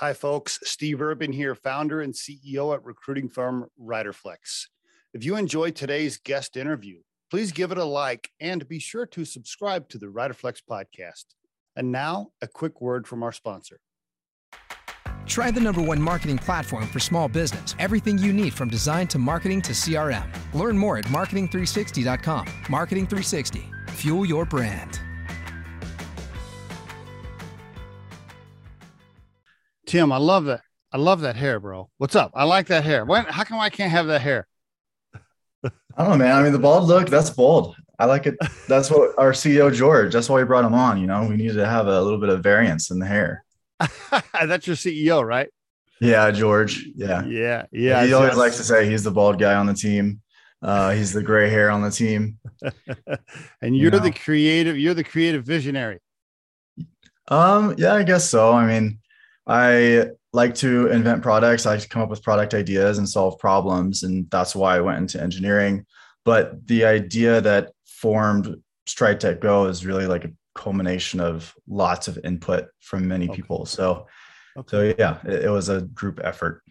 Hi, folks. Steve Urban here, founder and CEO at recruiting firm Riderflex. If you enjoyed today's guest interview, please give it a like and be sure to subscribe to the Riderflex podcast. And now, a quick word from our sponsor. Try the number one marketing platform for small business. Everything you need from design to marketing to CRM. Learn more at marketing360.com. Marketing 360. Fuel your brand. Tim, I love that. I love that hair, bro. What's up? I like that hair. When, how come I can't have that hair? I don't know, man. I mean, the bald look, that's bold. I like it. That's what our CEO, George, that's why we brought him on. You know, we needed to have a little bit of variance in the hair. That's your CEO, right? Yeah, George. Yeah. Yeah. Yeah. He always likes to say he's the bald guy on the team. Uh, he's the gray hair on the team. and you're you know? the creative, you're the creative visionary. Um, yeah, I guess so. I mean, I like to invent products. I like to come up with product ideas and solve problems. And that's why I went into engineering. But the idea that formed Stride Tech Go is really like a culmination of lots of input from many okay. people. So, okay. so yeah, it, it, was a group effort.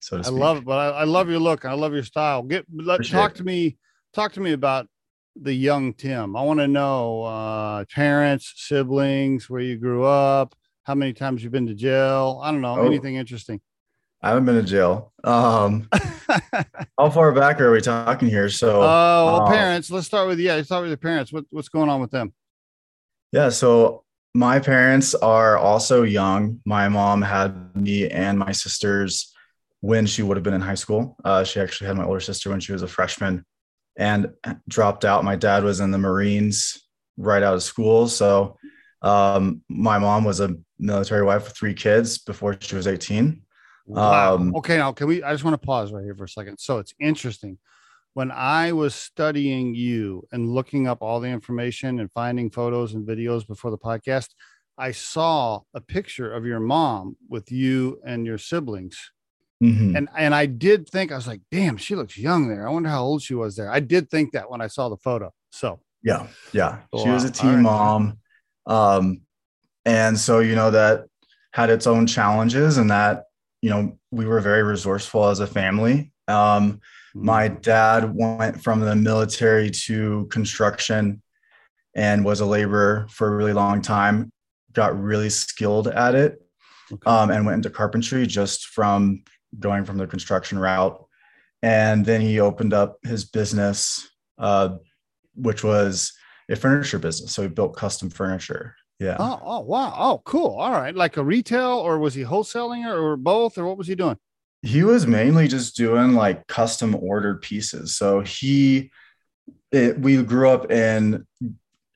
So to speak. I love it, but I, I love your look. I love your style. Get let Appreciate talk it. to me. Talk to me about the young Tim. I want to know uh, parents, siblings, where you grew up, how many times you've been to jail. I don't know oh, anything interesting. I haven't been to jail. Um, how far back are we talking here? So, oh, uh, well, parents. Let's start with yeah. Let's start with the parents. What, what's going on with them? Yeah. So my parents are also young. My mom had me and my sisters when she would have been in high school. Uh, she actually had my older sister when she was a freshman and dropped out. My dad was in the Marines right out of school. So um, my mom was a military wife with three kids before she was 18. Wow. Um, okay. Now, can we? I just want to pause right here for a second. So it's interesting when I was studying you and looking up all the information and finding photos and videos before the podcast, I saw a picture of your mom with you and your siblings. Mm-hmm. And and I did think I was like, damn, she looks young there. I wonder how old she was there. I did think that when I saw the photo. So yeah, yeah. She was a teen right. mom. Um, and so you know that had its own challenges and that, you know, we were very resourceful as a family. Um, my mm-hmm. dad went from the military to construction and was a laborer for a really long time, got really skilled at it, okay. um, and went into carpentry just from going from the construction route. And then he opened up his business, uh, which was a furniture business. So he built custom furniture. Yeah. Oh, oh, wow. Oh, cool. All right. Like a retail, or was he wholesaling, or, or both, or what was he doing? he was mainly just doing like custom ordered pieces. So he, it, we grew up in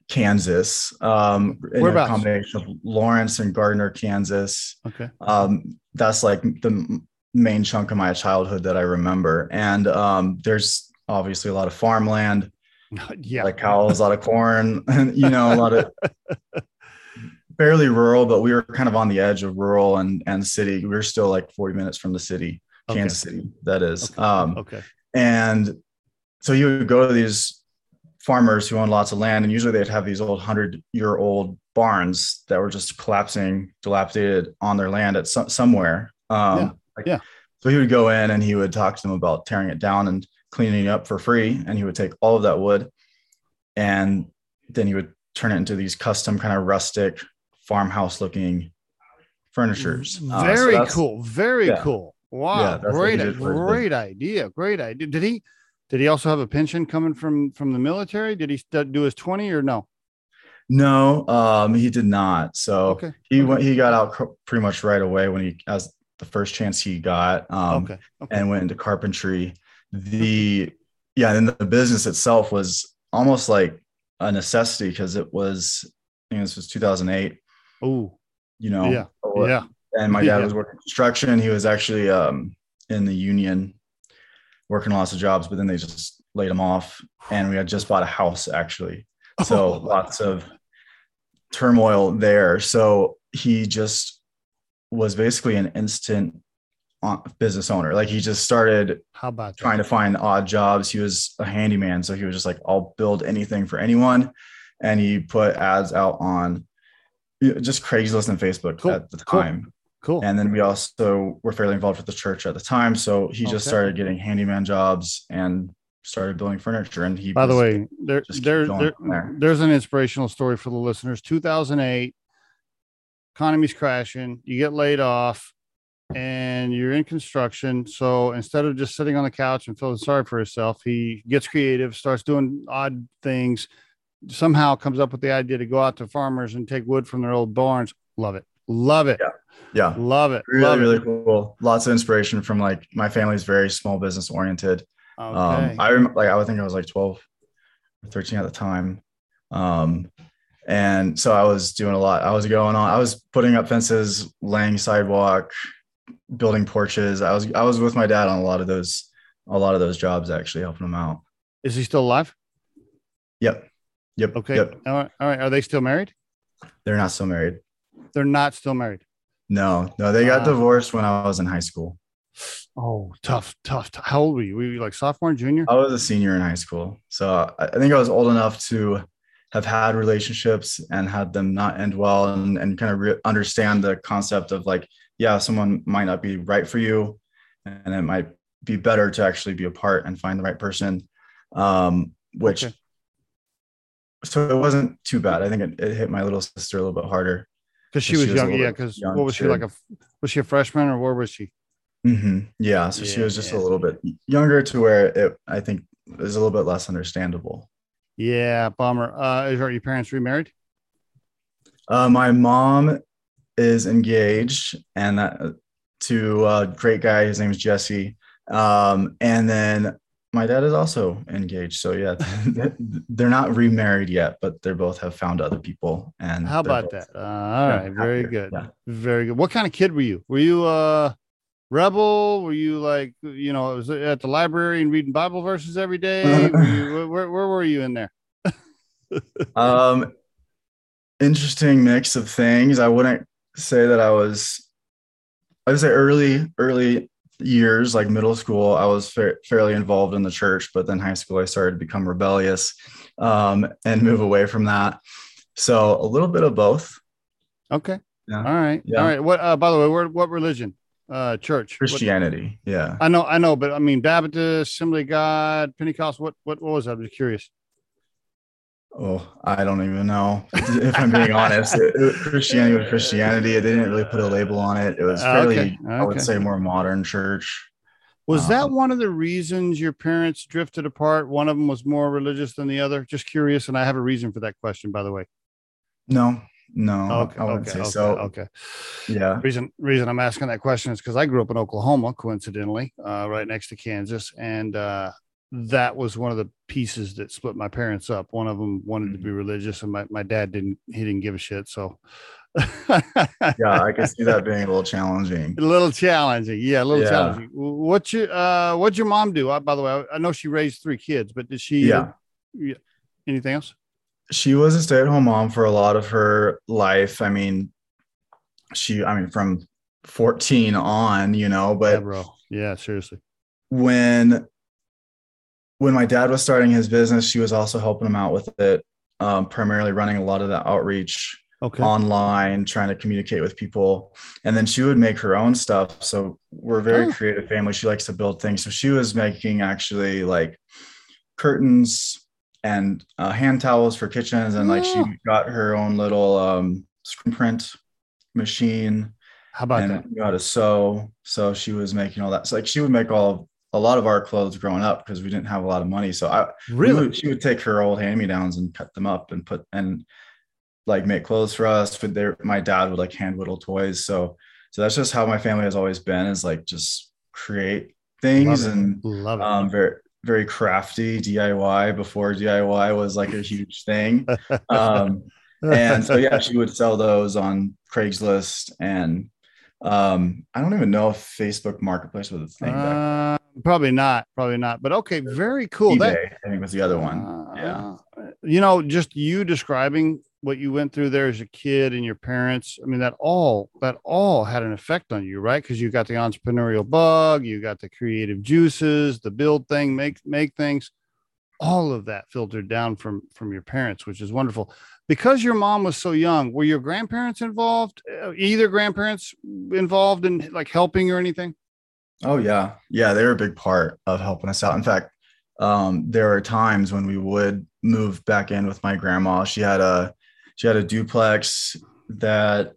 Kansas, um, in a combination of Lawrence and Gardner, Kansas. Okay. Um, that's like the main chunk of my childhood that I remember. And um, there's obviously a lot of farmland, yeah, like cows, a lot of corn, and you know, a lot of fairly rural, but we were kind of on the edge of rural and and city. We were still like 40 minutes from the city, okay. Kansas City, that is. Okay. Um, okay. And so you would go to these farmers who own lots of land, and usually they'd have these old hundred year old barns that were just collapsing, dilapidated on their land at some, somewhere. Um, yeah. Like, yeah. So he would go in and he would talk to them about tearing it down and cleaning it up for free, and he would take all of that wood, and then he would turn it into these custom kind of rustic farmhouse looking furnitures. Very uh, so cool. Very yeah. cool. Wow. Yeah, great, great idea. Great idea. Did he, did he also have a pension coming from, from the military? Did he do his 20 or no? No, um, he did not. So okay. he okay. went, he got out pretty much right away when he, as the first chance he got, um, okay. okay. and went into carpentry. The, yeah, and the business itself was almost like a necessity because it was, I think this was 2008 Oh, you know, yeah, yeah. And my dad yeah. was working construction. He was actually um, in the union, working lots of jobs, but then they just laid him off. And we had just bought a house actually, so oh. lots of turmoil there. So he just was basically an instant uh, business owner. Like he just started how about trying that? to find odd jobs. He was a handyman, so he was just like, I'll build anything for anyone. And he put ads out on just Craigslist and Facebook cool. at the time. Cool. And then we also were fairly involved with the church at the time. So he just started getting handyman jobs and started building furniture. And he, By the way, there, there, there- there. there's an inspirational story for the listeners. 2008, economy's crashing. You get laid off, and you're in construction. So instead of just sitting on the couch and feeling sorry for yourself, he gets creative, starts doing odd things. Somehow comes up with the idea to go out to farmers and take wood from their old barns. Love it. Love it. yeah, Yeah. Love it. really, Love it. really cool. Lots of inspiration from like my family's very small business oriented. Okay. Um, I remember like I would think I was like 12 or 13 at the time. Um, and so I was doing a lot. I was going on, I was putting up fences, laying sidewalk, building porches. I was I was with my dad on a lot of those, a lot of those jobs actually helping him out. Is he still alive? Yep. Yep. Okay. Yep. All right. All right. Are they still married? They're not still married. They're not still married. No, no, they got Wow. divorced when I was in high school. Oh, tough, tough. tough. How old were you? Were you like sophomore, junior? I was a senior in high school. So I I think I was old enough to have had relationships and had them not end well and, and kind of re- understand the concept of like, yeah, someone might not be right for you and it might be better to actually be apart and find the right person. Um, which, Okay. So it wasn't too bad. I think it, it hit my little sister a little bit harder. Because she She was was young. little Yeah. Because what was she like? A was she a freshman or where was she? hmm Yeah. So she was just Yeah. a little bit younger to where it, I think, is a little bit less understandable. Yeah, bummer. Uh, is are your parents remarried? Uh, my mom is engaged and that, to a great guy. His name is Jesse. Um, and then my dad is also engaged. So yeah, they're not remarried yet, but they both have found other people. And How about that? Uh, all right, very good, Yeah. very good. What kind of kid were you? Were you a rebel? Were you like you know was at the library and reading Bible verses every day? Were you, where, where were you in there? Um, interesting mix of things. I wouldn't say that I was. I would say early, early years, like middle school, I was fa- fairly involved in the church, but then high school, I started to become rebellious um, and move away from that. So a little bit of both. Okay. Yeah. All right. Yeah. All right. What? Uh, by the way, what religion? Uh, church. What- Christianity. Yeah. I know, I know, but I mean Baptist, Assembly of God, Pentecost. What, what, what was that? I'm just curious. Oh, I don't even know. If I'm being honest, It- it- Christianity was Christianity. It didn't really put a label on it. It was Ah, fairly, okay, I would say, more modern church. Was that Um, one of the reasons your parents drifted apart? One of them was more religious than the other. Just curious, and I have a reason for that question, by the way. No, no, Okay, I wouldn't okay, say okay, so. okay. Yeah. Reason reason I'm asking that question is because I grew up in Oklahoma, coincidentally, uh, right next to Kansas, and uh, that was one of the pieces that split my parents up. One of them wanted to Mm. be religious, and my, my dad didn't. He didn't give a shit. So, Yeah, I can see that being a little challenging. a little challenging. Yeah, a little Yeah. challenging. What's your uh what'd your mom do? Uh, by the way, I, I know she raised three kids, but did she Yeah. yeah. anything else? She was a stay-at-home mom for a lot of her life. I mean, she, I mean, from 14 on, you know, yeah, but bro. Yeah, seriously. when when my dad was starting his business, she was also helping him out with it, um, primarily running a lot of the outreach Okay. online, trying to communicate with people. And then she would make her own stuff. So we're a very Oh. creative family. She likes to build things. So she was making actually like curtains and uh, hand towels for kitchens. And like she Oh. got her own little um, screen print machine How about and that? how to sew. So she was making all that. So like she would make all a lot of our clothes growing up because we didn't have a lot of money. So I Really? would- she would take her old hand me downs and cut them up and put and like make clothes for us. But there, my dad would like hand whittle toys. So so that's just how my family has always been is like just create things Love and Love it. um very very crafty DIY before DIY was like a huge thing. Um and so yeah, she would sell those on Craigslist and um I don't even know if Facebook Marketplace was a thing. back Uh, probably not. Probably not. But okay, very cool. eBay, That I think was the other one. Uh, Yeah. You know, just you describing what you went through there as a kid and your parents. I mean, that all that all had an effect on you, right? Because you got the entrepreneurial bug, you got the creative juices, the build thing, make make things. all of that filtered down from from your parents, which is wonderful. Because your mom was so young, were your grandparents involved? Uh, either grandparents involved in like helping or anything? Oh yeah, yeah, they were a big part of helping us out. In fact, um, there are times when we would move back in with my grandma. She had a she had a duplex that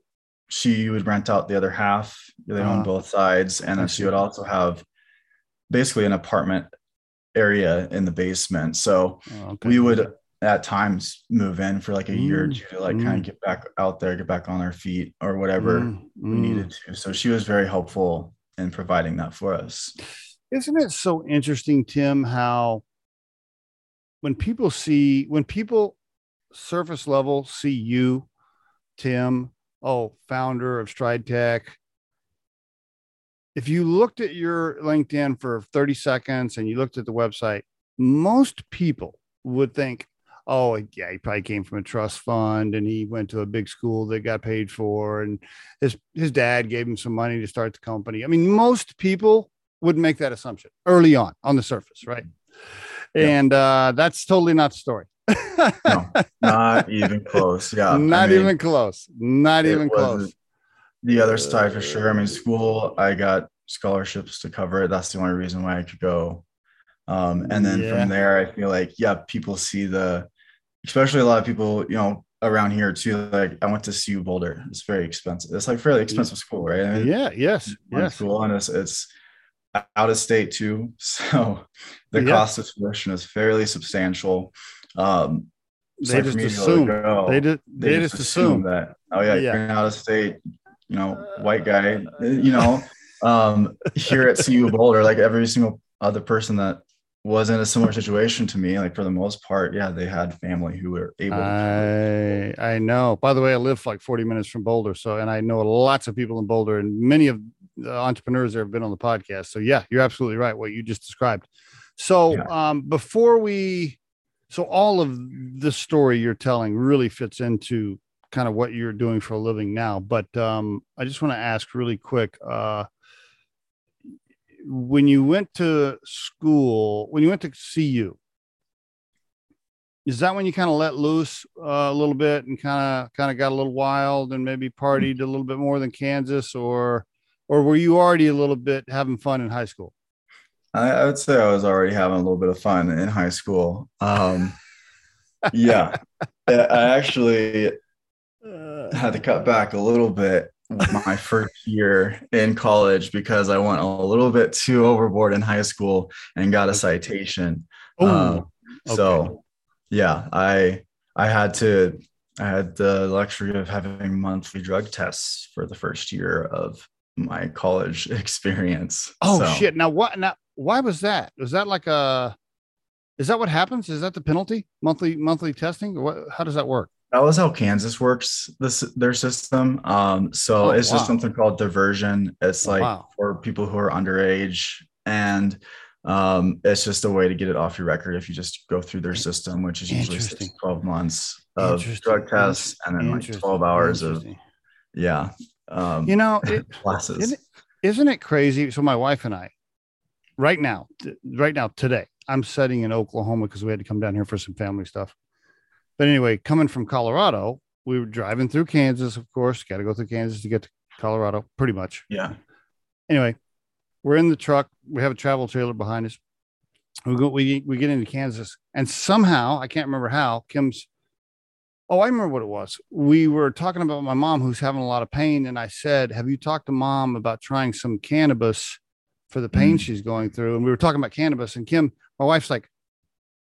she would rent out the other half. They uh, own both sides, and then she would also have basically an apartment area in the basement. So oh, okay. we would at times move in for like a year or mm, two to like mm. kind of get back out there, get back on our feet or whatever mm. we needed mm. to. So she was very helpful in providing that for us. Isn't it so interesting, Tim, how when people see, when people surface level see you, Tim, oh, founder of Stride Tech, if you looked at your LinkedIn for 30 seconds and you looked at the website, most people would think, oh, yeah, he probably came from a trust fund and he went to a big school that got paid for, and his his dad gave him some money to start the company. I mean, most people would make that assumption early on on the surface, right? Yeah. And uh, that's totally not the story. no, not even close. Yeah, not I mean, even close. Not even close the other side for sure. I mean, school, I got scholarships to cover it. That's the only reason why I could go. Um, and then yeah. from there, I feel like, yeah, people see the, especially a lot of people, you know, around here too. Like I went to CU Boulder. It's very expensive. It's like fairly expensive school, right? I mean, yeah. Yes. Yes. School and it's, it's out of state too. So the yeah. cost of tuition is fairly substantial. Um, they just assume go, they, did, they, they just assume, assume that oh yeah, yeah, you're out of state you know, white guy, you know, um, here at CU Boulder, like every single other person that was in a similar situation to me, like for the most part, yeah, they had family who were able to. I, I know. By the way, I live like 40 minutes from Boulder. So, and I know lots of people in Boulder and many of the entrepreneurs that have been on the podcast. So, yeah, you're absolutely right. What you just described. So, yeah. um, before we, so all of the story you're telling really fits into kind of what you're doing for a living now. But um, I just want to ask really quick. Uh, when you went to school, when you went to CU, is that when you kind of let loose uh, a little bit and kind of kind of got a little wild and maybe partied a little bit more than Kansas, or or were you already a little bit having fun in high school? I, I would say I was already having a little bit of fun in high school. Um, yeah, I actually had to cut back a little bit my first year in college because I went a little bit too overboard in high school and got a citation. Um, okay. So, yeah, I I had to I had the luxury of having monthly drug tests for the first year of my college experience. Oh so. shit! Now what? Now why was that? Was that like a? Is that what happens? Is that the penalty? Monthly monthly testing? What? How does that work? That was how Kansas works this their system. Um, so oh, it's wow. just something called diversion. It's oh, like wow. for people who are underage, and um, it's just a way to get it off your record if you just go through their system, which is usually six 12 months of drug tests and then like 12 hours of yeah. Um, you know, it, classes. Isn't, isn't it crazy? So my wife and I, right now, right now today, I'm sitting in Oklahoma because we had to come down here for some family stuff but anyway, coming from Colorado, we were driving through Kansas, of course. Got to go through Kansas to get to Colorado, pretty much. Yeah. Anyway, we're in the truck. We have a travel trailer behind us. We go. We we get into Kansas, and somehow I can't remember how Kim's. Oh, I remember what it was. We were talking about my mom who's having a lot of pain, and I said, "Have you talked to mom about trying some cannabis for the pain mm. she's going through?" And we were talking about cannabis, and Kim, my wife's like,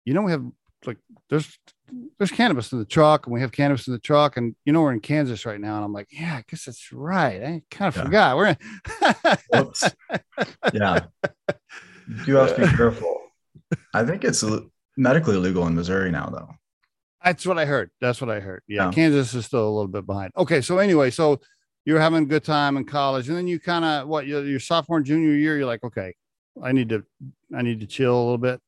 "You know, we have like there's there's cannabis in the truck and we have cannabis in the truck and you know we're in Kansas right now and I'm like yeah I guess that's right. I kind of yeah. forgot. We're in yeah. You have to be careful. I think it's medically legal in Missouri now though. That's what I heard. That's what I heard. Yeah, yeah. Kansas is still a little bit behind. Okay so anyway so you're having a good time in college and then you kind of what your, your sophomore junior year you're like okay I need to I need to chill a little bit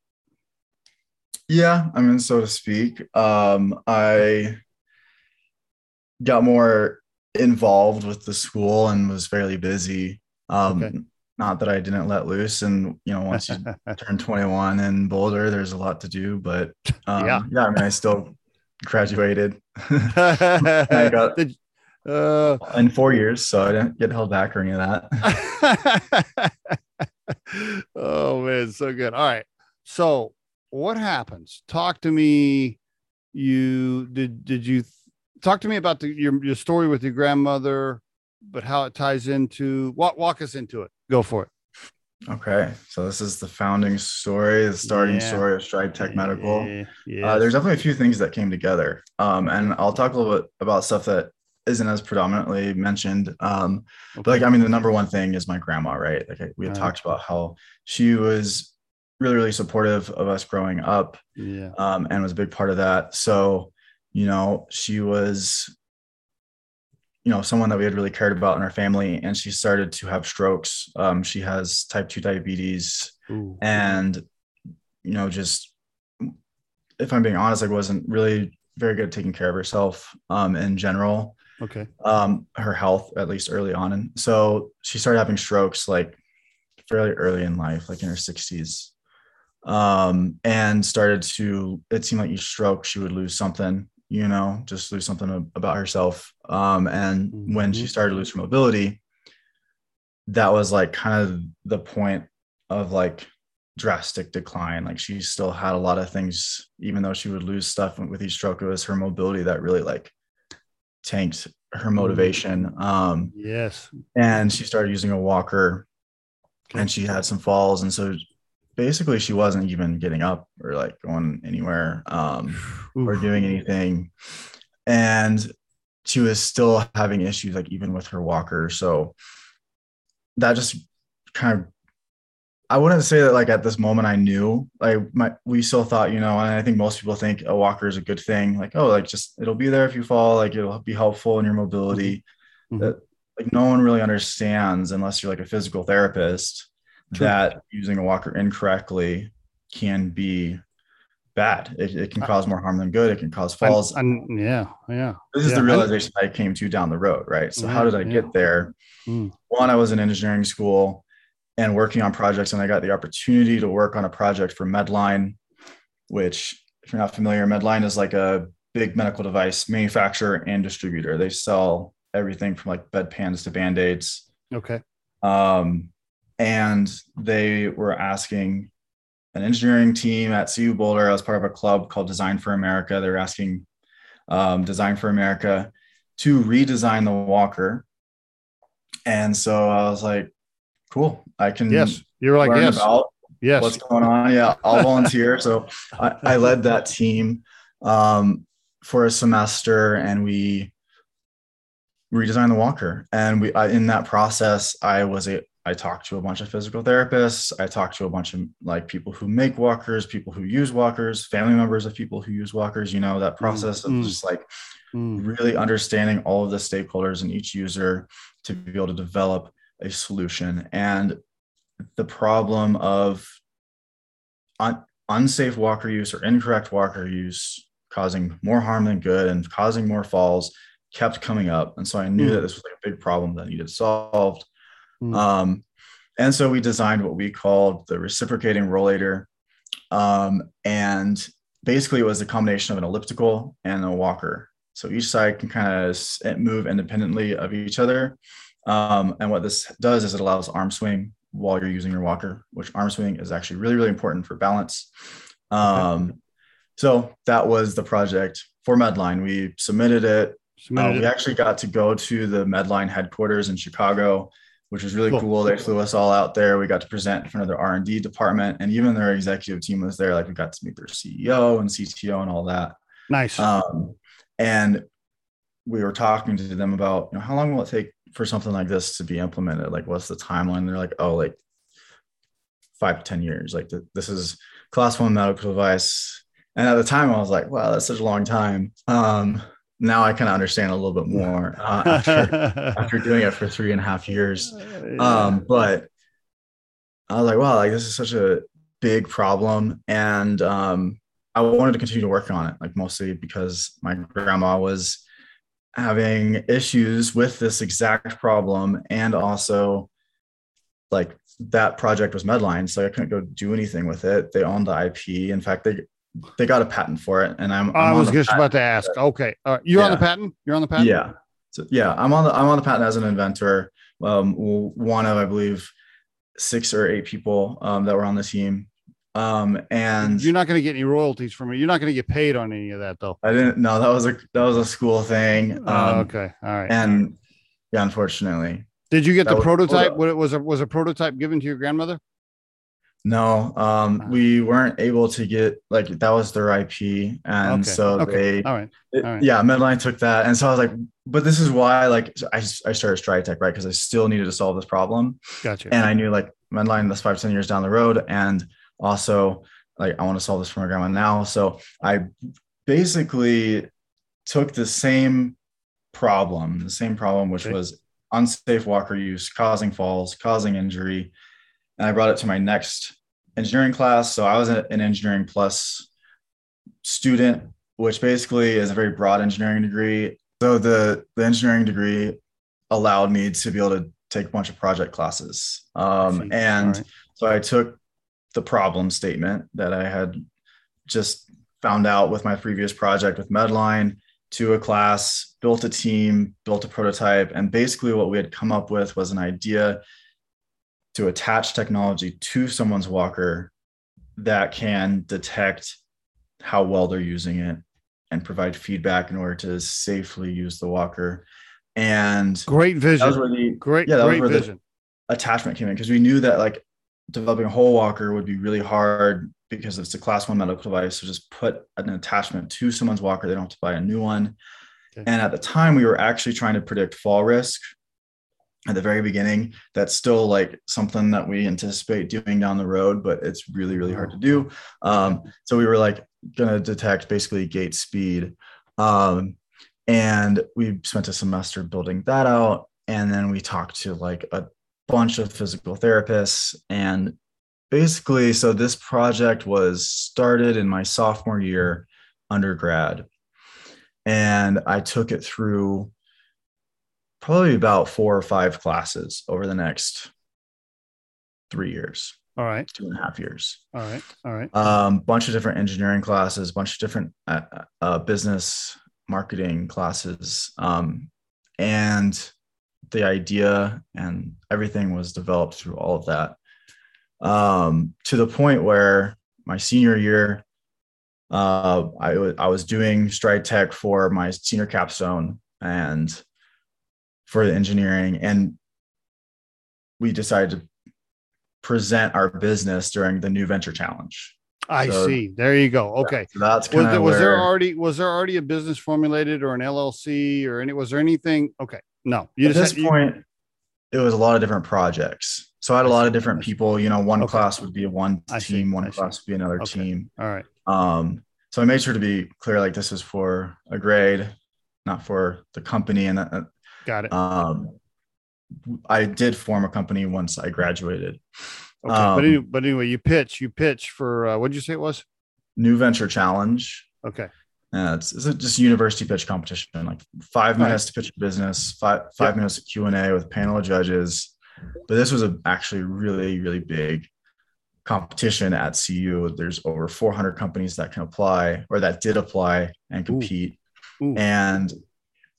yeah, I mean, so to speak. Um, I got more involved with the school and was fairly busy. Um, okay. not that I didn't let loose. And you know, once you turn 21 in Boulder, there's a lot to do. But um, yeah, yeah. I mean, I still graduated. I got Did, uh, in four years, so I didn't get held back or any of that. oh man, so good. All right, so what happens? Talk to me. You did? Did you talk to me about the, your your story with your grandmother? But how it ties into walk walk us into it. Go for it. Okay, so this is the founding story, the starting yeah. story of Stride Tech Medical. Yeah. Uh, there's definitely a few things that came together, um, and I'll talk a little bit about stuff that isn't as predominantly mentioned. Um, okay. But like, I mean, the number one thing is my grandma, right? Like we had talked about how she was really, really supportive of us growing up, yeah, um, and was a big part of that. So, you know, she was you know someone that we had really cared about in our family and she started to have strokes. Um, she has type 2 diabetes Ooh. and you know just if i'm being honest i wasn't really very good at taking care of herself um, in general okay. um, her health at least early on. And so she started having strokes like fairly early in life like in her 60s um, and started to it seemed like each stroke she would lose something you know, just lose something about herself. Um, and mm-hmm. when she mm-hmm. started to lose her mobility, that was like kind of the point of like drastic decline. Like she still had a lot of things, even though she would lose stuff with each stroke, it was her mobility that really like tanked her mm-hmm. motivation. Um, yes. And she started using a walker and she had some falls. And so basically she wasn't even getting up or like going anywhere um, or doing anything. And she was still having issues like even with her walker. So that just kind of i wouldn't say that like at this moment i knew like my we still thought you know and i think most people think a walker is a good thing. Like oh like just it'll be there if you fall. Like it'll be helpful in your mobility. Mm-hmm. that like no one really understands unless you're like a physical therapist True. that using a walker incorrectly can be bad. It, it, can cause more harm than good. It can cause falls. And, yeah, yeah. This is yeah. the realization I came to down the road, right? So, how did I get there? Mm. One, I was in engineering school and working on projects, and I got the opportunity to work on a project for Medline, which, if you're not familiar, Medline is like a big medical device manufacturer and distributor. They sell everything from like bedpans to band aids. Okay. Um, and they were asking an engineering team at CU Boulder. I was part of a club called Design for America. They're asking um, Design for America to redesign the walker. And so I was like, cool. I can. Yes. You're like, yes. yes. What's going on? Yeah. I'll volunteer. so I, I, led that team um, for a semester and we redesigned the walker. And we, I, in that process, I was a, I talked to a bunch of physical therapists. I talked to a bunch of like people who make walkers, people who use walkers, family members of people who use walkers. You know, that mm, process mm-hmm. of just like mm-hmm. really understanding all of the stakeholders and each user to be able to develop a solution. And the problem of un- unsafe walker use or incorrect walker use causing more harm than good and causing more falls kept coming up. And so I knew mm-hmm. that this was like a big problem that needed solved. Mm. Um, and so we designed what we called the reciprocating rollator. Um, and basically, it was a combination of an elliptical and a walker. So each side can kind of move independently of each other. Um, and what this does is it allows arm swing while you're using your walker, which arm swing is actually really, really important for balance. Um, so that was the project for Medline. We submitted it. Submitted uh, we actually got to go to the Medline headquarters in Chicago which was really cool. cool. They flew us all out there. We got to present in front of their R and D department, and even their executive team was there. Like we got to meet their CEO and CTO and all that. Nice. Um, and we were talking to them about you know how long will it take for something like this to be implemented? Like what's the timeline? They're like, oh, like five to ten years. Like the, this is class one medical device. And at the time, I was like, wow, that's such a long time. Um, now I kind of understand a little bit more uh, after, after doing it for three and a half years. Um, but I was like, wow, like this is such a big problem. And um, I wanted to continue to work on it, like mostly because my grandma was having issues with this exact problem and also like that project was Medline, so I couldn't go do anything with it. They owned the IP. In fact, they they got a patent for it, and I'm. I'm i was just about to ask. Okay, uh, you're yeah. on the patent. You're on the patent. Yeah. So yeah, I'm on the I'm on the patent as an inventor. Um, one of I believe six or eight people um, that were on the team. Um, and you're not going to get any royalties from it. You're not going to get paid on any of that, though. I didn't. No, that was a that was a school thing. Oh, um, okay, all right. And yeah, unfortunately. Did you get the prototype? What was a was a prototype given to your grandmother? No, um, we weren't able to get like that was their IP, and okay. so okay. they, all right. all right, yeah, Medline took that, and so I was like, but this is why like I I started StrideTech right because I still needed to solve this problem. Gotcha. And I knew like Medline, that's five ten years down the road, and also like I want to solve this for my grandma now, so I basically took the same problem, the same problem, which okay. was unsafe walker use, causing falls, causing injury and I brought it to my next engineering class. So I was an engineering plus student, which basically is a very broad engineering degree. So the, the engineering degree allowed me to be able to take a bunch of project classes. Um, and right. so I took the problem statement that I had just found out with my previous project with Medline to a class, built a team, built a prototype. And basically, what we had come up with was an idea to attach technology to someone's walker that can detect how well they're using it and provide feedback in order to safely use the walker. And great vision. The, great, yeah, great vision. attachment came in because we knew that like developing a whole walker would be really hard because it's a class one medical device. So just put an attachment to someone's walker. They don't have to buy a new one. Okay. And at the time, we were actually trying to predict fall risk at the very beginning that's still like something that we anticipate doing down the road but it's really really hard to do. Um, so we were like going to detect basically gait speed. Um, and we spent a semester building that out and then we talked to like a bunch of physical therapists and basically so this project was started in my sophomore year undergrad and i took it through probably about four or five classes over the next three years. All right. Two and a half years. All right. All right. Um, bunch of different engineering classes, bunch of different uh, uh, business marketing classes. Um, and the idea and everything was developed through all of that. Um, to the point where my senior year, uh, I, w- I was doing Stride Tech for my senior capstone and for the engineering and we decided to present our business during the new venture challenge. I so, see. There you go. okay. yeah, so that's was, there, was there already was there already a business formulated or an llc or any was there anything? Okay. No. You at this had, point you, it was a lot of different projects. So i had a lot of different people you know one okay. class would be one I team see, one I class see. would be another okay. team. All right. Um so i made sure to be clear like this is for a grade not for the company and uh, Got it. Um, I did form a company once I graduated. Okay, um, but, anyway, but anyway, you pitch, you pitch for uh, what did you say it was? New Venture Challenge. Okay. Yeah, it's, it's just university pitch competition, like five minutes right. to pitch a business, five five yep. minutes of Q and A with a panel of judges. But this was a actually really really big competition at CU. There's over 400 companies that can apply or that did apply and compete, Ooh. Ooh. and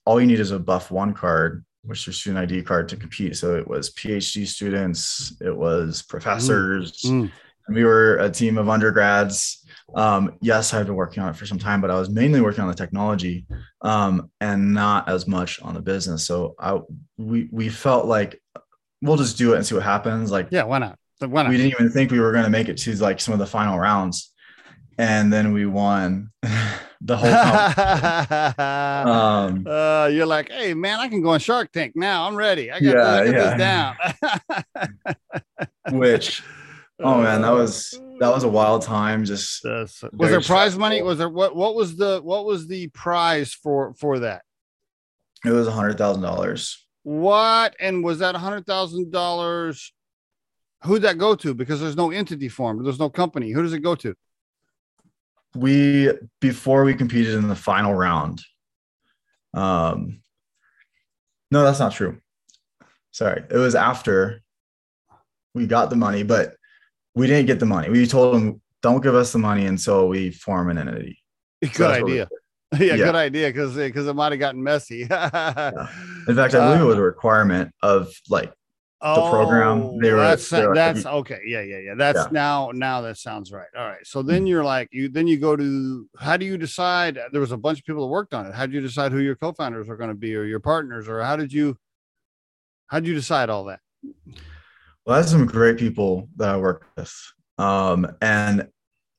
all you need is a buff one card which is your student id card to compete. So it was phd students it was professors mm, mm. and we were a team of undergrads. Um, yes i've been working on it for some time but i was mainly working on the technology um, and not as much on the business. So I, we, we felt like we'll just do it and see what happens. Like yeah why not? Why not? we didn't even think we were going to make it to like some of the final rounds. And then we won the whole um, uh, you're like, hey man, I can go on Shark Tank now. I'm ready. I got yeah, to yeah. this down. Which, oh man, that was that was a wild time. Just was there prize stressful. money? Was there what? What was the what was the prize for for that? It was a hundred thousand dollars. What? And was that a hundred thousand dollars? Who'd that go to? Because there's no entity form. There's no company. Who does it go to? We before we competed in the final round. Um, no, that's not true. Sorry, it was after. we got the money, but we didn't get the money. We told them, don't give us the money until we form an entity. Good so idea. Yeah, yeah, good idea because because it might have gotten messy. yeah. In fact, I believe it was a requirement of like the oh, program. They were that's they were that's like, okay. Yeah, yeah, yeah. That's yeah. now now that sounds right. All right. So then mm-hmm. you're like you then you go to how do you decide? There was a bunch of people that worked on it. How did you decide who your co-founders are going to be or your partners or how did you how did you decide all that? Well, I had some great people that I worked with. Um, and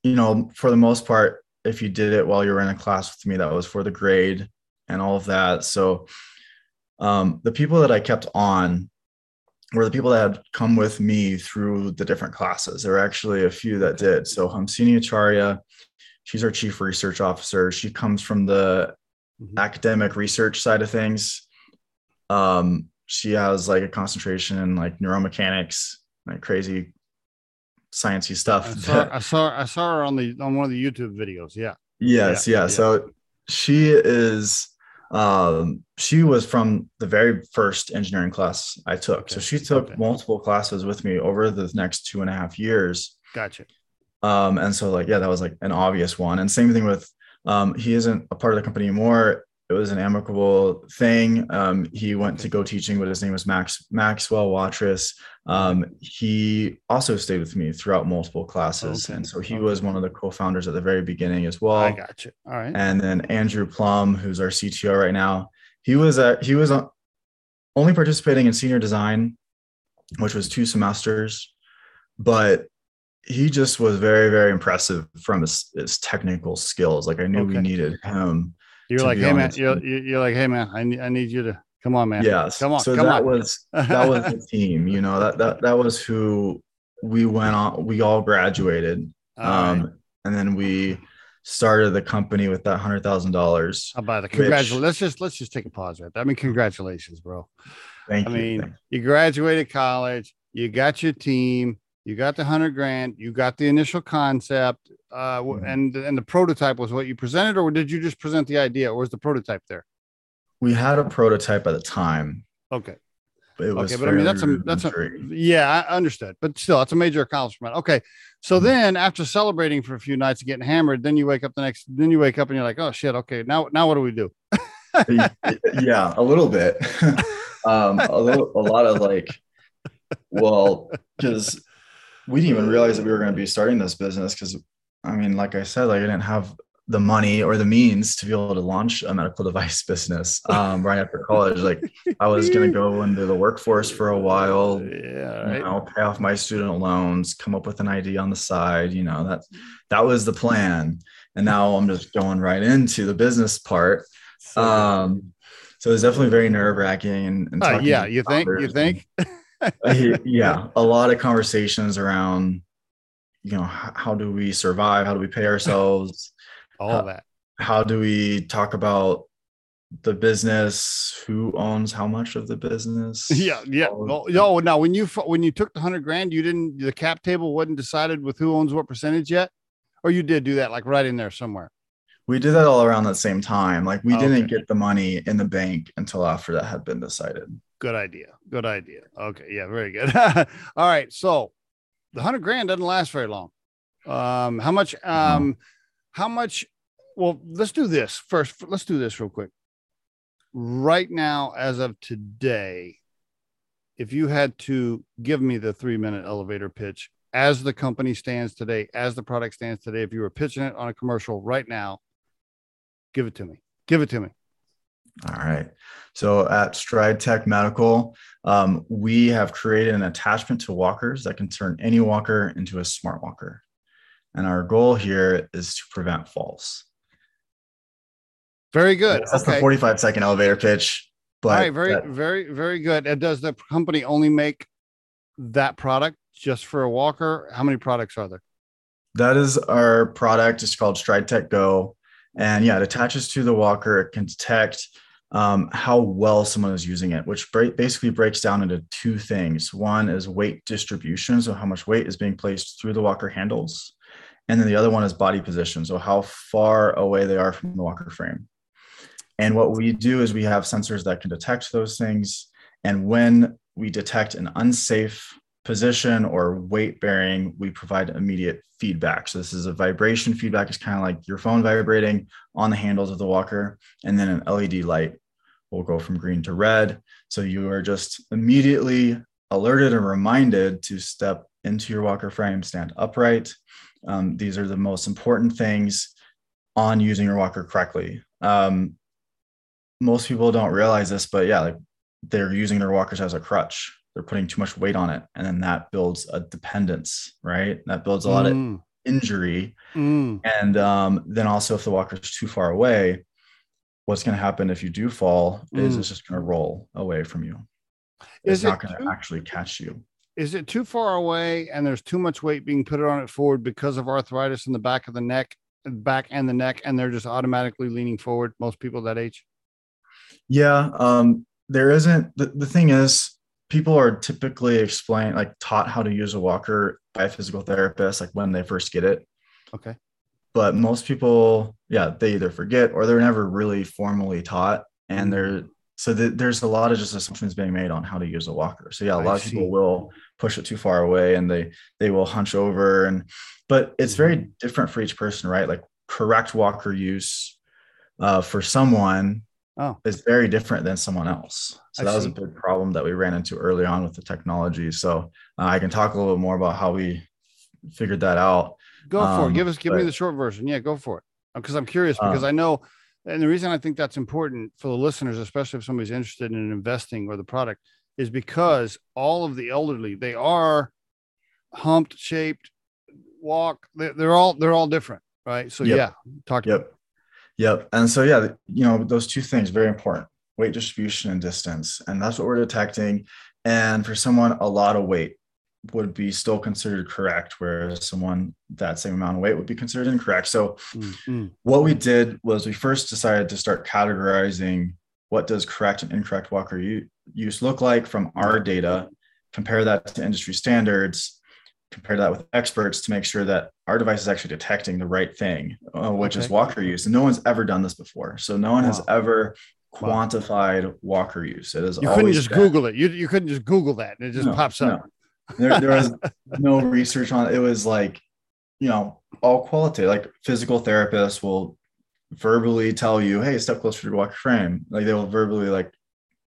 you know, for the most part, if you did it while you were in a class with me, that was for the grade and all of that. So um, the people that I kept on were the people that had come with me through the different classes. There were actually a few that did. So Hamsini Acharya, she's our chief research officer. She comes from the mm-hmm. academic research side of things. Um, she has like a concentration in like neuromechanics, like crazy sciencey stuff. I saw, I saw, I saw her on the on one of the YouTube videos. Yeah. Yes, yeah. yeah. So she is um she was from the very first engineering class I took. Okay. So she took okay. multiple classes with me over the next two and a half years. Gotcha. Um, and so like, yeah, that was like an obvious one. And same thing with um, he isn't a part of the company anymore it was an amicable thing. Um, he went to go teaching, but his name was Max Maxwell Watrous. Um, he also stayed with me throughout multiple classes, okay. and so he okay. was one of the co-founders at the very beginning as well. I got you. All right. And then Andrew Plum, who's our CTO right now, he was at he was only participating in senior design, which was two semesters, but he just was very very impressive from his, his technical skills. Like I knew okay. we needed him you're like, hey man, you're, you're like, hey man, I need, I need you to come on, man. Yes. Come on. So come that on. was that was the team. You know that that that was who we went on. We all graduated, all um, right. and then we started the company with that hundred thousand dollars. How about the congratulations? Let's just let's just take a pause right there. I mean, congratulations, bro. Thank I you. I mean, you graduated college, you got your team, you got the hundred grand, you got the initial concept, uh, mm-hmm. and and the prototype was what you presented, or did you just present the idea, or was the prototype there? We had a prototype at the time. Okay. But okay, but I mean that's a that's a yeah, I understood, but still, it's a major accomplishment. Okay, so mm-hmm. then after celebrating for a few nights and getting hammered, then you wake up the next, then you wake up and you're like, oh shit, okay, now now what do we do? yeah, a little bit, um, a little, a lot of like, well, because we didn't even realize that we were going to be starting this business because I mean, like I said, like I didn't have the money or the means to be able to launch a medical device business um, right after college. Like I was going to go into the workforce for a while, yeah, right. you know, pay off my student loans, come up with an idea on the side. You know, that that was the plan. And now I'm just going right into the business part. Um, so it's definitely very nerve wracking. And, and uh, yeah, you think? You think? yeah, a lot of conversations around, you know, how, do we survive? How do we pay ourselves? All how, that. How do we talk about the business? Who owns how much of the business? Yeah, yeah. Well, yo, now when you when you took the hundred grand, you didn't the cap table wasn't decided with who owns what percentage yet, or you did do that like right in there somewhere. We did that all around the same time. Like we oh, okay. didn't get the money in the bank until after that had been decided. Good idea. Good idea. Okay. Yeah. Very good. All right. So the hundred grand doesn't last very long. Um, how much, um, mm-hmm. how much, well, let's do this first. Let's do this real quick. Right now, as of today, if you had to give me the three minute elevator pitch as the company stands today, as the product stands today, if you were pitching it on a commercial right now, give it to me. Give it to me. All right. So at Stride Tech Medical, um, we have created an attachment to walkers that can turn any walker into a smart walker. And our goal here is to prevent falls. Very good. That's okay. the 45 second elevator pitch. But All right, very, that, very, very good. And does the company only make that product just for a walker? How many products are there? That is our product. It's called Stride Tech Go. And yeah, it attaches to the walker. It can detect um, how well someone is using it, which basically breaks down into two things. One is weight distribution, so how much weight is being placed through the walker handles. And then the other one is body position, so how far away they are from the walker frame. And what we do is we have sensors that can detect those things. And when we detect an unsafe position or weight bearing, we provide immediate feedback. So this is a vibration feedback. It's kind of like your phone vibrating on the handles of the walker, and then an LED light will go from green to red. So you are just immediately alerted and reminded to step into your walker frame, stand upright. Um, these are the most important things on using your walker correctly. Um, most people don't realize this, but yeah, like they're using their walkers as a crutch. They're putting too much weight on it, and then that builds a dependence, right? That builds a lot mm. of injury, mm. and um, then also if the walker is too far away, what's going to happen if you do fall mm. is it's just going to roll away from you. It's is not going to actually catch you. Is it too far away and there's too much weight being put on it forward because of arthritis in the back of the neck, back and the neck, and they're just automatically leaning forward? Most people that age. Yeah, um, there isn't. The, the thing is, people are typically explained, like taught how to use a walker by a physical therapist, like when they first get it. Okay. But most people, yeah, they either forget or they're never really formally taught, and they're so th- there's a lot of just assumptions being made on how to use a walker. So yeah, a lot I of see. people will push it too far away and they they will hunch over and but it's very mm-hmm. different for each person, right? Like correct walker use uh, for someone oh. is very different than someone else. So I that see. was a big problem that we ran into early on with the technology. So uh, I can talk a little bit more about how we figured that out. Go for um, it. Give us, give but, me the short version. Yeah, go for it. Because I'm curious because uh, I know, and the reason I think that's important for the listeners, especially if somebody's interested in investing or the product, is because all of the elderly they are humped, shaped, walk. They're, they're all they're all different, right? So yep. yeah, talk. Yep. Yep. And so, yeah, you know, those two things very important weight distribution and distance. And that's what we're detecting. And for someone, a lot of weight would be still considered correct, whereas someone that same amount of weight would be considered incorrect. So, mm-hmm. what we did was we first decided to start categorizing what does correct and incorrect walker use look like from our data, compare that to industry standards, compare that with experts to make sure that our device is actually detecting the right thing, uh, which okay. is walker use. And no one's ever done this before. So no one wow. has ever quantified wow. walker use. It is you couldn't just been, Google it. You, you couldn't just Google that and it just no, pops up. No. There, there was no research on it. It was like, you know, all qualitative. Like physical therapists will verbally tell you, hey, step closer to your walker frame. Like they will verbally like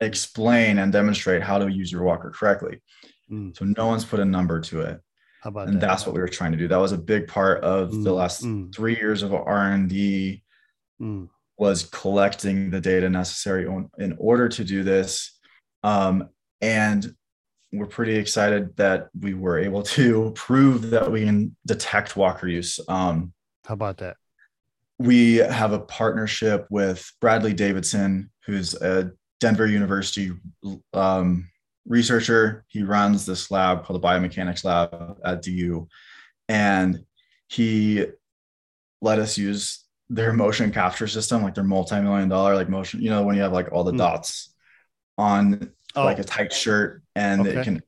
explain and demonstrate how to use your walker correctly. Mm. So no one's put a number to it. How about and that? that's what we were trying to do. That was a big part of mm, the last mm. three years of R and D mm. was collecting the data necessary in order to do this. Um, and we're pretty excited that we were able to prove that we can detect walker use. Um, How about that? We have a partnership with Bradley Davidson, who's a Denver University um, researcher. He runs this lab called the Biomechanics Lab at DU. And he let us use their motion capture system, like their multi-million dollar like motion, you know, when you have like all the mm. dots on oh. like a tight shirt and okay. it can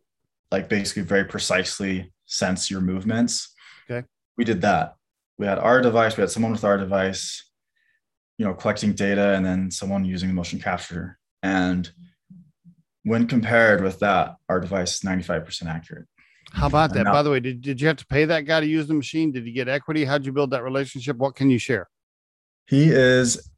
like basically very precisely sense your movements. Okay. We did that. We had our device, we had someone with our device, you know, collecting data and then someone using the motion capture. And when compared with that, our device is 95% accurate. How about that? By the way, did, did you have to pay that guy to use the machine? Did he get equity? How'd you build that relationship? What can you share? He is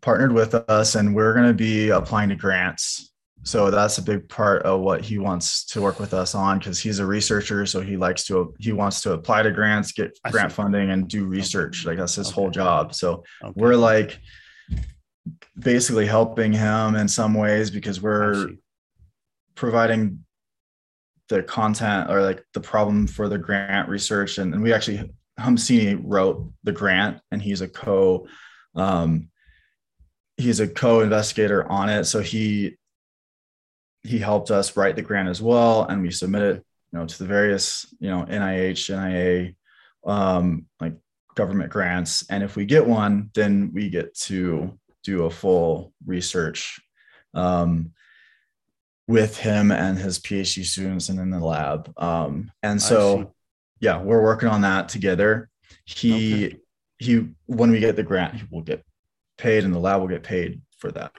partnered with us and we're going to be applying to grants. So that's a big part of what he wants to work with us on because he's a researcher. So he likes to, he wants to apply to grants, get grant funding and do research. Like that's his okay. whole job. So okay. we're like, basically helping him in some ways because we're providing the content or like the problem for the grant research. And, and we actually Humsini wrote the grant and he's a co um, he's a co-investigator on it. So he he helped us write the grant as well. And we submit it you know to the various you know nih nia um, like government grants. And if we get one then we get to do a full research um, with him and his PhD students and in the lab. Um, and so, yeah, we're working on that together. He, okay. he, when we get the grant, he will get paid and the lab will get paid for that.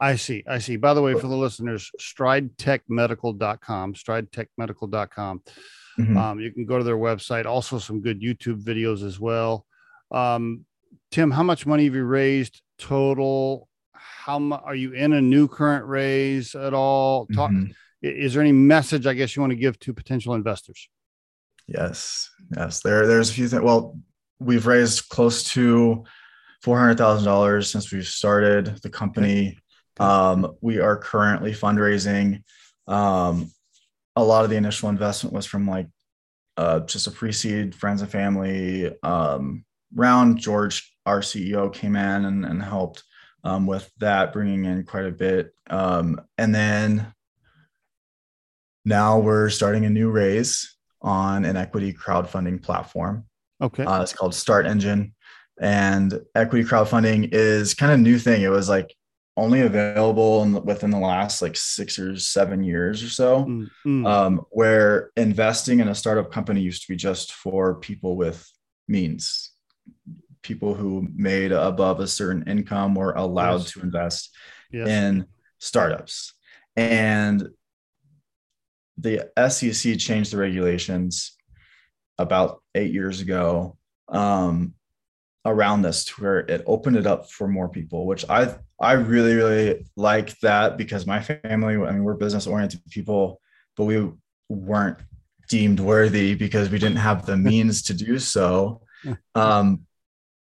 I see. I see. By the way, for the listeners, stridetechmedical.com, stridetechmedical.com. Mm-hmm. Um, you can go to their website. Also, some good YouTube videos as well. Um, Tim, how much money have you raised total? How much are you in a new current raise at all? Talk. Mm-hmm. Is there any message I guess you want to give to potential investors? Yes, yes. There, there's a few things. Well, we've raised close to four hundred thousand dollars since we've started the company. Um, we are currently fundraising. Um, a lot of the initial investment was from like uh, just a pre-seed friends and family um, round. George, our CEO, came in and, and helped um, with that, bringing in quite a bit. Um, and then now we're starting a new raise on an equity crowdfunding platform. Okay. Uh, it's called Start Engine. And equity crowdfunding is kind of new thing. It was like only available in, within the last like six or seven years or so, mm-hmm. um, where investing in a startup company used to be just for people with means, people who made above a certain income were allowed yes. to invest yes. in startups. And the SEC changed the regulations about eight years ago um, around this to where it opened it up for more people, which I I really really like that because my family, I mean, we're business oriented people, but we weren't deemed worthy because we didn't have the means to do so. Um,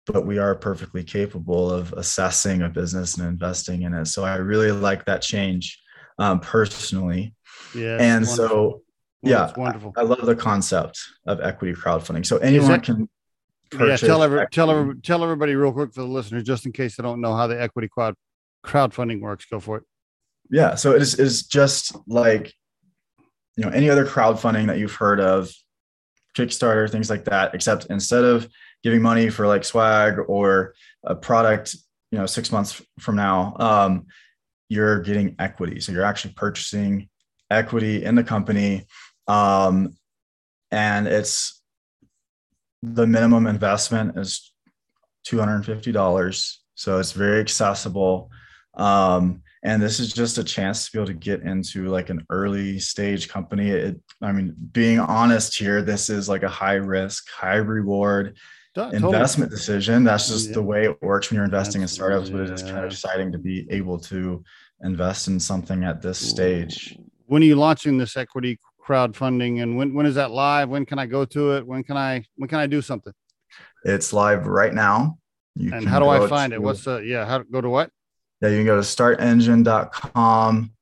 but we are perfectly capable of assessing a business and investing in it. So I really like that change um, personally. Yeah. And so, yeah, wonderful. I, I, love the concept of equity crowdfunding. So anyone that, can. Yeah, tell every, tell every, tell everybody real quick for the listeners, just in case they don't know how the equity crowd crowdfunding works. Go for it. Yeah, so it is is just like you know any other crowdfunding that you've heard of, Kickstarter, things like that. Except instead of giving money for like swag or a product, you know, six months from now, um, you're getting equity. So you're actually purchasing equity in the company. Um, and it's the minimum investment is $250. So it's very accessible. Um, and this is just a chance to be able to get into like an early stage company. It, I mean, being honest here, this is like a high risk, high reward investment decision. That's just yeah. the way it works when you're investing Absolutely. in startups, but it is kind of exciting to be able to invest in something at this stage. when are you launching this equity crowdfunding and when when is that live? When can i go to it? When can i when can i do something? It's live right now. You and how do i find to, it? What's the yeah how to go to what? Yeah you can go to startengine.com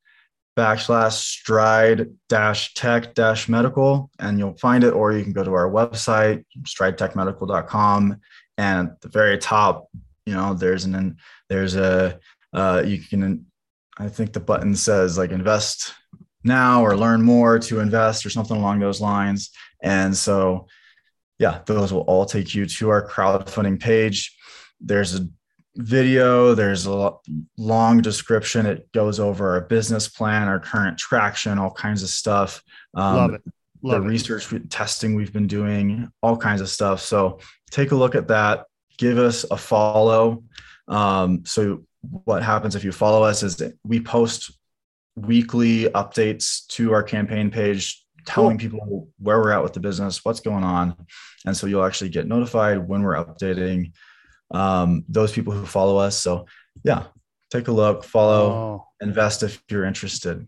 backslash stride dash tech dash medical and you'll find it or you can go to our website stridetechmedical.com and at the very top you know there's an there's a uh, you can i think the button says like invest now or learn more to invest or something along those lines. And so, yeah, those will all take you to our crowdfunding page. There's a video, there's a long description. It goes over our business plan, our current traction, all kinds of stuff. Um, Love it. Love the it. research testing we've been doing, all kinds of stuff. So take a look at that. Give us a follow. Um, so what happens if you follow us is we post weekly updates to our campaign page telling people where we're at with the business, what's going on. And so you'll actually get notified when we're updating um, those people who follow us. So, yeah, take a look, follow, oh. invest if you're interested.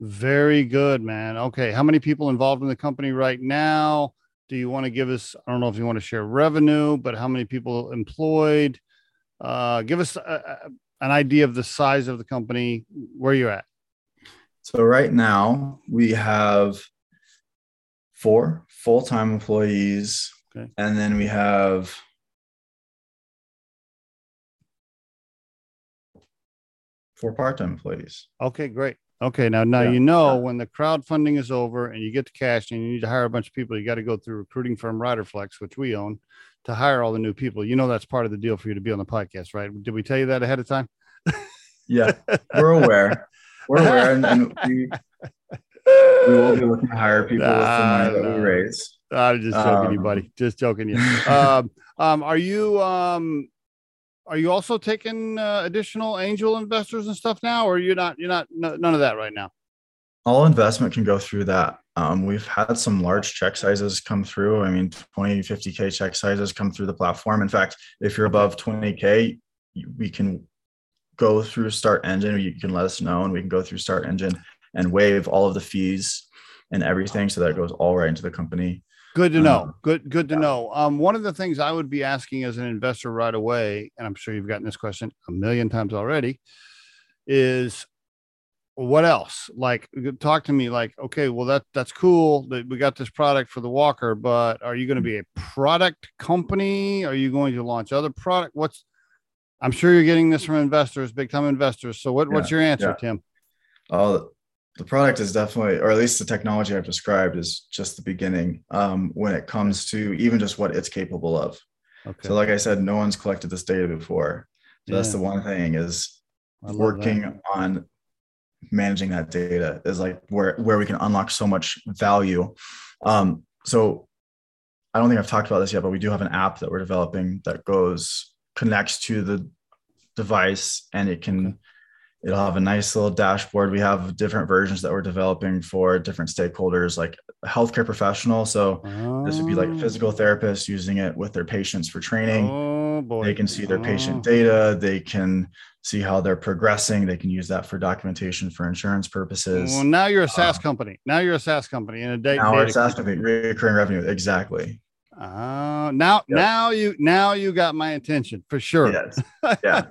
Very good, man. Okay. How many people involved in the company right now? Do you want to give us? I don't know if you want to share revenue, but how many people employed? Uh, give us a, a, an idea of the size of the company, where you're at. So right now we have four full-time employees, okay. and then we have four part-time employees. Okay, great. Okay, now now yeah. you know when the crowdfunding is over and you get the cash and you need to hire a bunch of people, you got to go through recruiting firm Riderflex, which we own, to hire all the new people. You know that's part of the deal for you to be on the podcast, right? Did we tell you that ahead of time? yeah, we're aware we're aware, and, and we we will be looking to hire people nah, with the money that we raise. I'm just joking, um, you buddy. Just joking, you. um, um, are you um, are you also taking uh, additional angel investors and stuff now, or you're not? You're not none of that right now. All investment can go through that. Um, we've had some large check sizes come through. I mean, 20, 50K check sizes come through the platform. In fact, if you're above 20K, we can go through Start Engine. You can let us know and we can go through Start Engine and waive all of the fees and everything. So that goes all right into the company. Good to know. Um, good, good to know. Um, one of the things I would be asking as an investor right away, and I'm sure you've gotten this question a million times already, is what else? Like, talk to me. Like, okay, well that that's cool that we got this product for the Walker, but are you going to be a product company? Are you going to launch other product? What's I'm sure you're getting this from investors, big time investors. So what, yeah, what's your answer, yeah. Tim? Oh, the product is definitely, or at least the technology I've described is just the beginning um, when it comes to even just what it's capable of. Okay. So, like I said, no one's collected this data before. So yeah. that's the one thing is working that. on managing that data is like where where we can unlock so much value. Um, so I don't think I've talked about this yet, but we do have an app that we're developing that goes connects to the device and it can it'll have a nice little dashboard. We have different versions that we're developing for different stakeholders, like a healthcare professional. So oh. this would be like physical therapists using it with their patients for training. Oh, boy. They can see their oh. patient data. They can see how they're progressing. They can use that for documentation for insurance purposes. Well, now you're a SaaS um, company. Now you're a SaaS company in a date. Now we're a SaaS company, recurring revenue. Exactly. Uh, now, yep. now you, now you got my attention for sure. Yes. Yeah.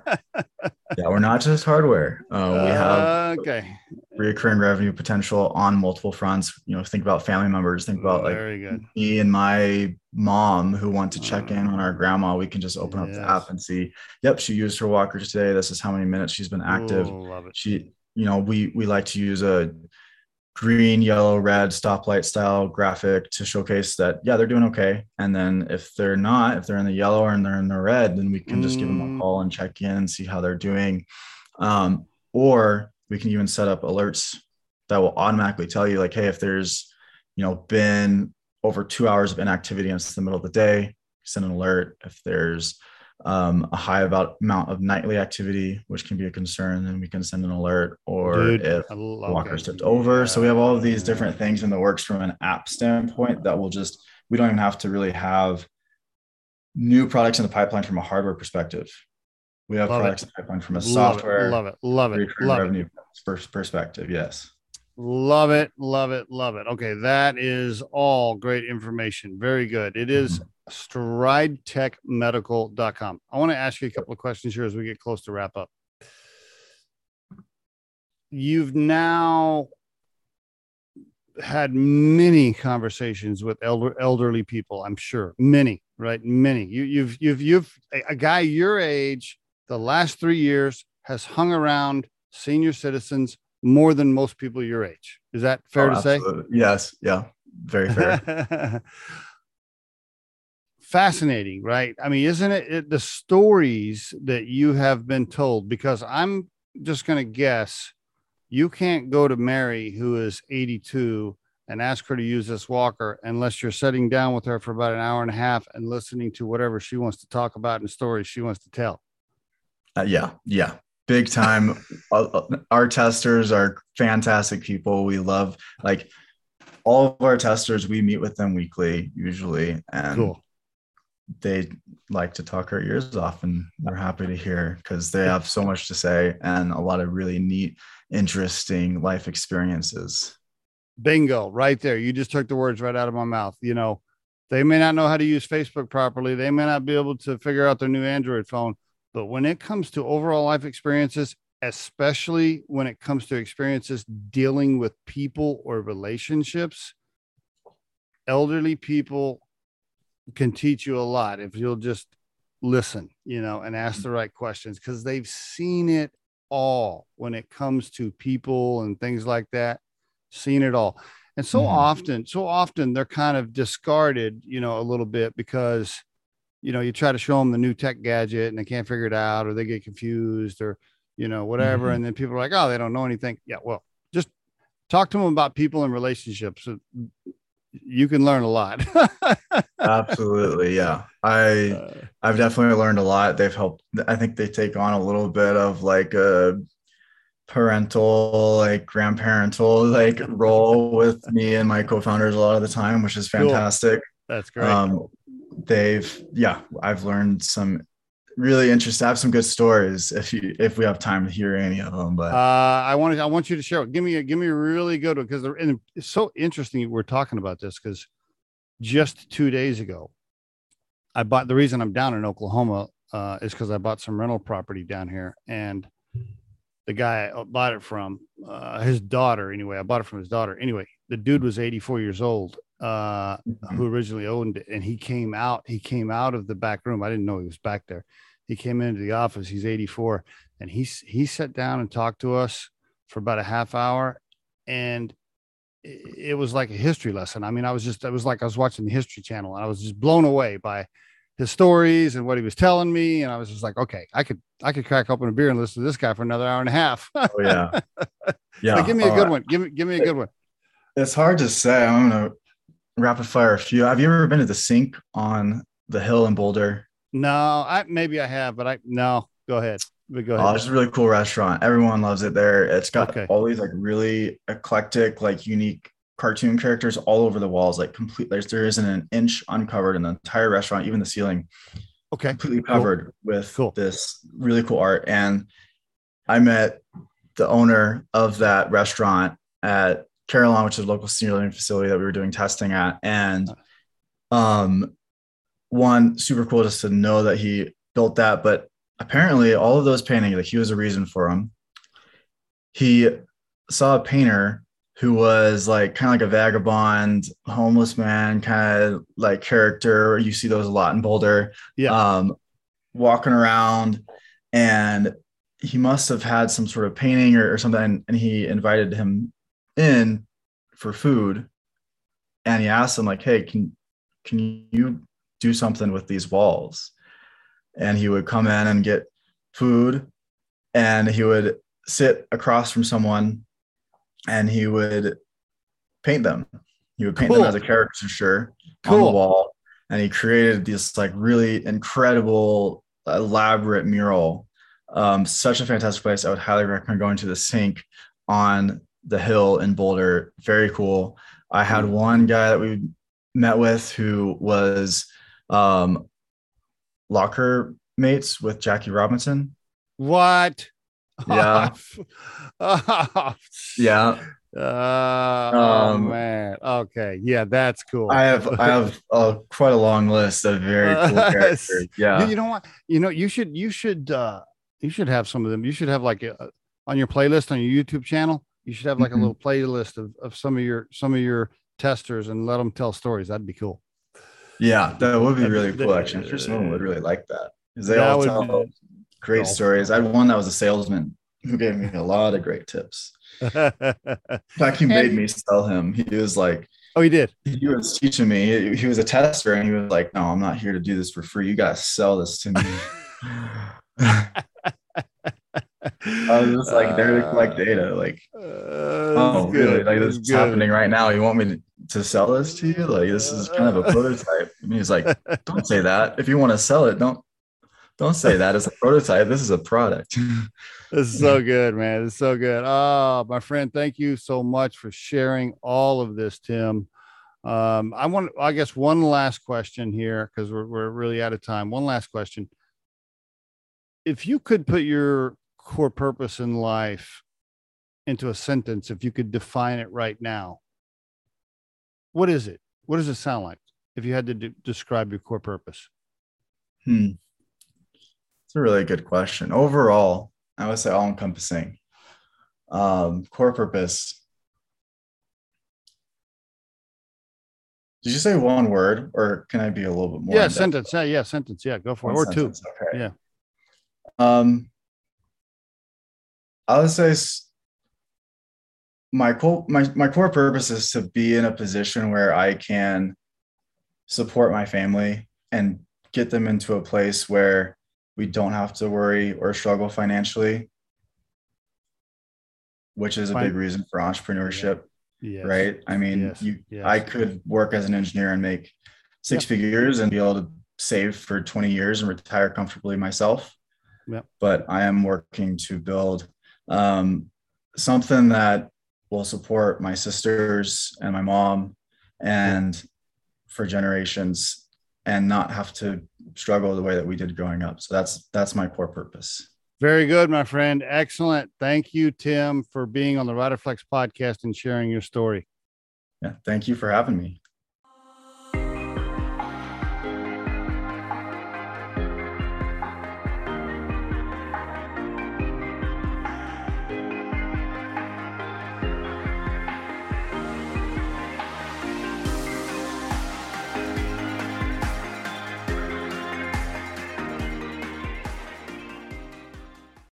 yeah. We're not just hardware. Uh, we have uh, okay recurring revenue potential on multiple fronts. You know, think about family members. Think about like Very good. me and my mom who want to check in on our grandma. We can just open yes. up the app and see. Yep, she used her walkers today. This is how many minutes she's been active. Ooh, love it. She, you know, we we like to use a green, yellow, red stoplight style graphic to showcase that yeah they're doing okay. And then if they're not, if they're in the yellow or they're in the red, then we can just mm. give them a mm. call and check in and see how they're doing. Um, or we can even set up alerts that will automatically tell you like, hey, if there's you know been over two hours of inactivity and it's the middle of the day, send an alert. If there's um, a high about amount of nightly activity, which can be a concern, then we can send an alert. Or Dude, if walkers tipped over, yeah. so we have all of these different things in the works from an app standpoint that will just we don't even have to really have new products in the pipeline from a hardware perspective. We have love products it. in the pipeline from a love software, it, love it, love it, love revenue it. perspective. Yes. Love it, love it, love it. Okay, that is all great information. Very good. It is mm-hmm stridetechmedical.com. I want to ask you a couple of questions here as we get close to wrap up. You've now had many conversations with elder, elderly people, I'm sure. Many, right? Many. You, you've you've you've a, a guy your age, the last three years has hung around senior citizens more than most people your age. Is that fair oh, to absolutely. say? Yes. Yeah. Very fair. fascinating, right? I mean, isn't it, it the stories that you have been told? Because I'm just going to guess you can't go to Mary, who is 82, and ask her to use this walker unless you're sitting down with her for about an hour and a half and listening to whatever she wants to talk about and stories she wants to tell. Uh, yeah, yeah, big time. Uh, uh, our testers are fantastic people. We love like all of our testers. We meet with them weekly usually, and cool they like to talk our ears off and we're happy to hear because they have so much to say and a lot of really neat interesting life experiences. Bingo right there. You just took the words right out of my mouth. You know they may not know how to use facebook properly. They may not be able to figure out their new android phone. But when it comes to overall life experiences especially when it comes to experiences dealing with people or relationships elderly people can teach you a lot if you'll just listen, you know, and ask the right questions because they've seen it all when it comes to people and things like that, seen it all. And so mm-hmm. often, so often they're kind of discarded, you know, a little bit because, you know, you try to show them the new tech gadget and they can't figure it out or they get confused or, you know, whatever. Mm-hmm. And then people are like, oh, they don't know anything. Yeah. Well, just talk to them about people and relationships. You can learn a lot. Absolutely, yeah. I uh, I've definitely learned a lot. They've helped. I think they take on a little bit of like a parental, like grandparental, like role with me and my co-founders a lot of the time, which is fantastic. Cool. That's great. Um, they've yeah, I've learned some really interesting. I have some good stories if you if we have time to hear any of them. But uh, I want to I want you to share. Give me a give me a really good one because it's so interesting we're talking about this because just two days ago, I bought the reason I'm down in Oklahoma uh, is because I bought some rental property down here and the guy I bought it from uh, his daughter anyway. I bought it from his daughter anyway. The dude was 84 years old uh, mm-hmm. who originally owned it, and he came out. He came out of the back room. I didn't know he was back there. He came into the office. He's 84, and he he sat down and talked to us for about a half hour, and it was like a history lesson. I mean, I was just, it was like I was watching the History Channel, and I was just blown away by his stories and what he was telling me. And I was just like, okay, I could, I could crack open a beer and listen to this guy for another hour and a half. oh yeah, yeah. Like, give me a oh, good one. Give me, give me a good one. It's hard to say. I'm gonna rapid fire a few. Have you ever been to the sink on the hill in Boulder? No, I maybe I have, but I no. Go ahead. But go ahead. Oh, it's a really cool restaurant. Everyone loves it there. It's got okay. all these like really eclectic, like unique cartoon characters all over the walls, like complete. There's there isn't an inch uncovered in the entire restaurant, even the ceiling. Okay. Completely covered cool. with cool. this really cool art. And I met the owner of that restaurant at Carillon, which is a local senior living facility that we were doing testing at. And um, one super cool just to know that he built that. But apparently, all of those paintings, like he was a reason for them. He saw a painter who was like kind of like a vagabond, homeless man, kind of like character. You see those a lot in Boulder. Yeah. Um, walking around, and he must have had some sort of painting or, or something, and he invited him in for food and he asked him like hey can can you do something with these walls and he would come in and get food and he would sit across from someone and he would paint them he would paint cool. them as a caricature cool. on the wall and he created this like really incredible elaborate mural um, such a fantastic place i would highly recommend going to the sink on the hill in Boulder. Very cool. I had one guy that we met with who was um, locker mates with Jackie Robinson. What? Yeah. yeah. Uh, oh, um, oh man. Okay. Yeah, that's cool. I have I have uh, quite a long list of very cool characters. Yeah. You know what? You know you should you should uh you should have some of them. You should have like a, on your playlist on your YouTube channel. You should have like mm-hmm. a little playlist of, of some of your some of your testers and let them tell stories. That'd be cool. Yeah, that would be really cool. Actually, I'm sure someone would really like that because they all tell great stories. I had one that was a salesman who gave me a lot of great tips. In fact, he made me sell him. He was like, "Oh, he did." He was teaching me. He, he was a tester, and he was like, "No, I'm not here to do this for free. You got to sell this to me." I was just like there to collect data. Like, uh, oh, really? Like this is happening right now. You want me to, to sell this to you? Like, this is kind of a prototype. And he's like, don't say that. If you want to sell it, don't don't say that. It's a prototype. This is a product. this is so good, man. It's so good. Oh, my friend, thank you so much for sharing all of this, Tim. Um, I want, I guess, one last question here because we're we're really out of time. One last question. If you could put your core purpose in life into a sentence, if you could define it right now, what is it? What does it sound like if you had to de- describe your core purpose? Hmm. It's a really good question. Overall, I would say all encompassing. Um, core purpose. Did you say one word or can I be a little bit more? Yeah, sentence. Yeah, yeah, sentence. Yeah, go for one it. Or sentence. two. Okay. Yeah. Um, I would say my core my, my core purpose is to be in a position where I can support my family and get them into a place where we don't have to worry or struggle financially, which is a big reason for entrepreneurship. Yes. Right. I mean, yes. you yes. I could work as an engineer and make six figures and be able to save for 20 years and retire comfortably myself. Yep. But I am working to build um, something that will support my sisters and my mom and for generations and not have to struggle the way that we did growing up. So that's that's my core purpose. Very good, my friend. Excellent. Thank you, Tim, for being on the Riderflex podcast and sharing your story. Yeah, thank you for having me.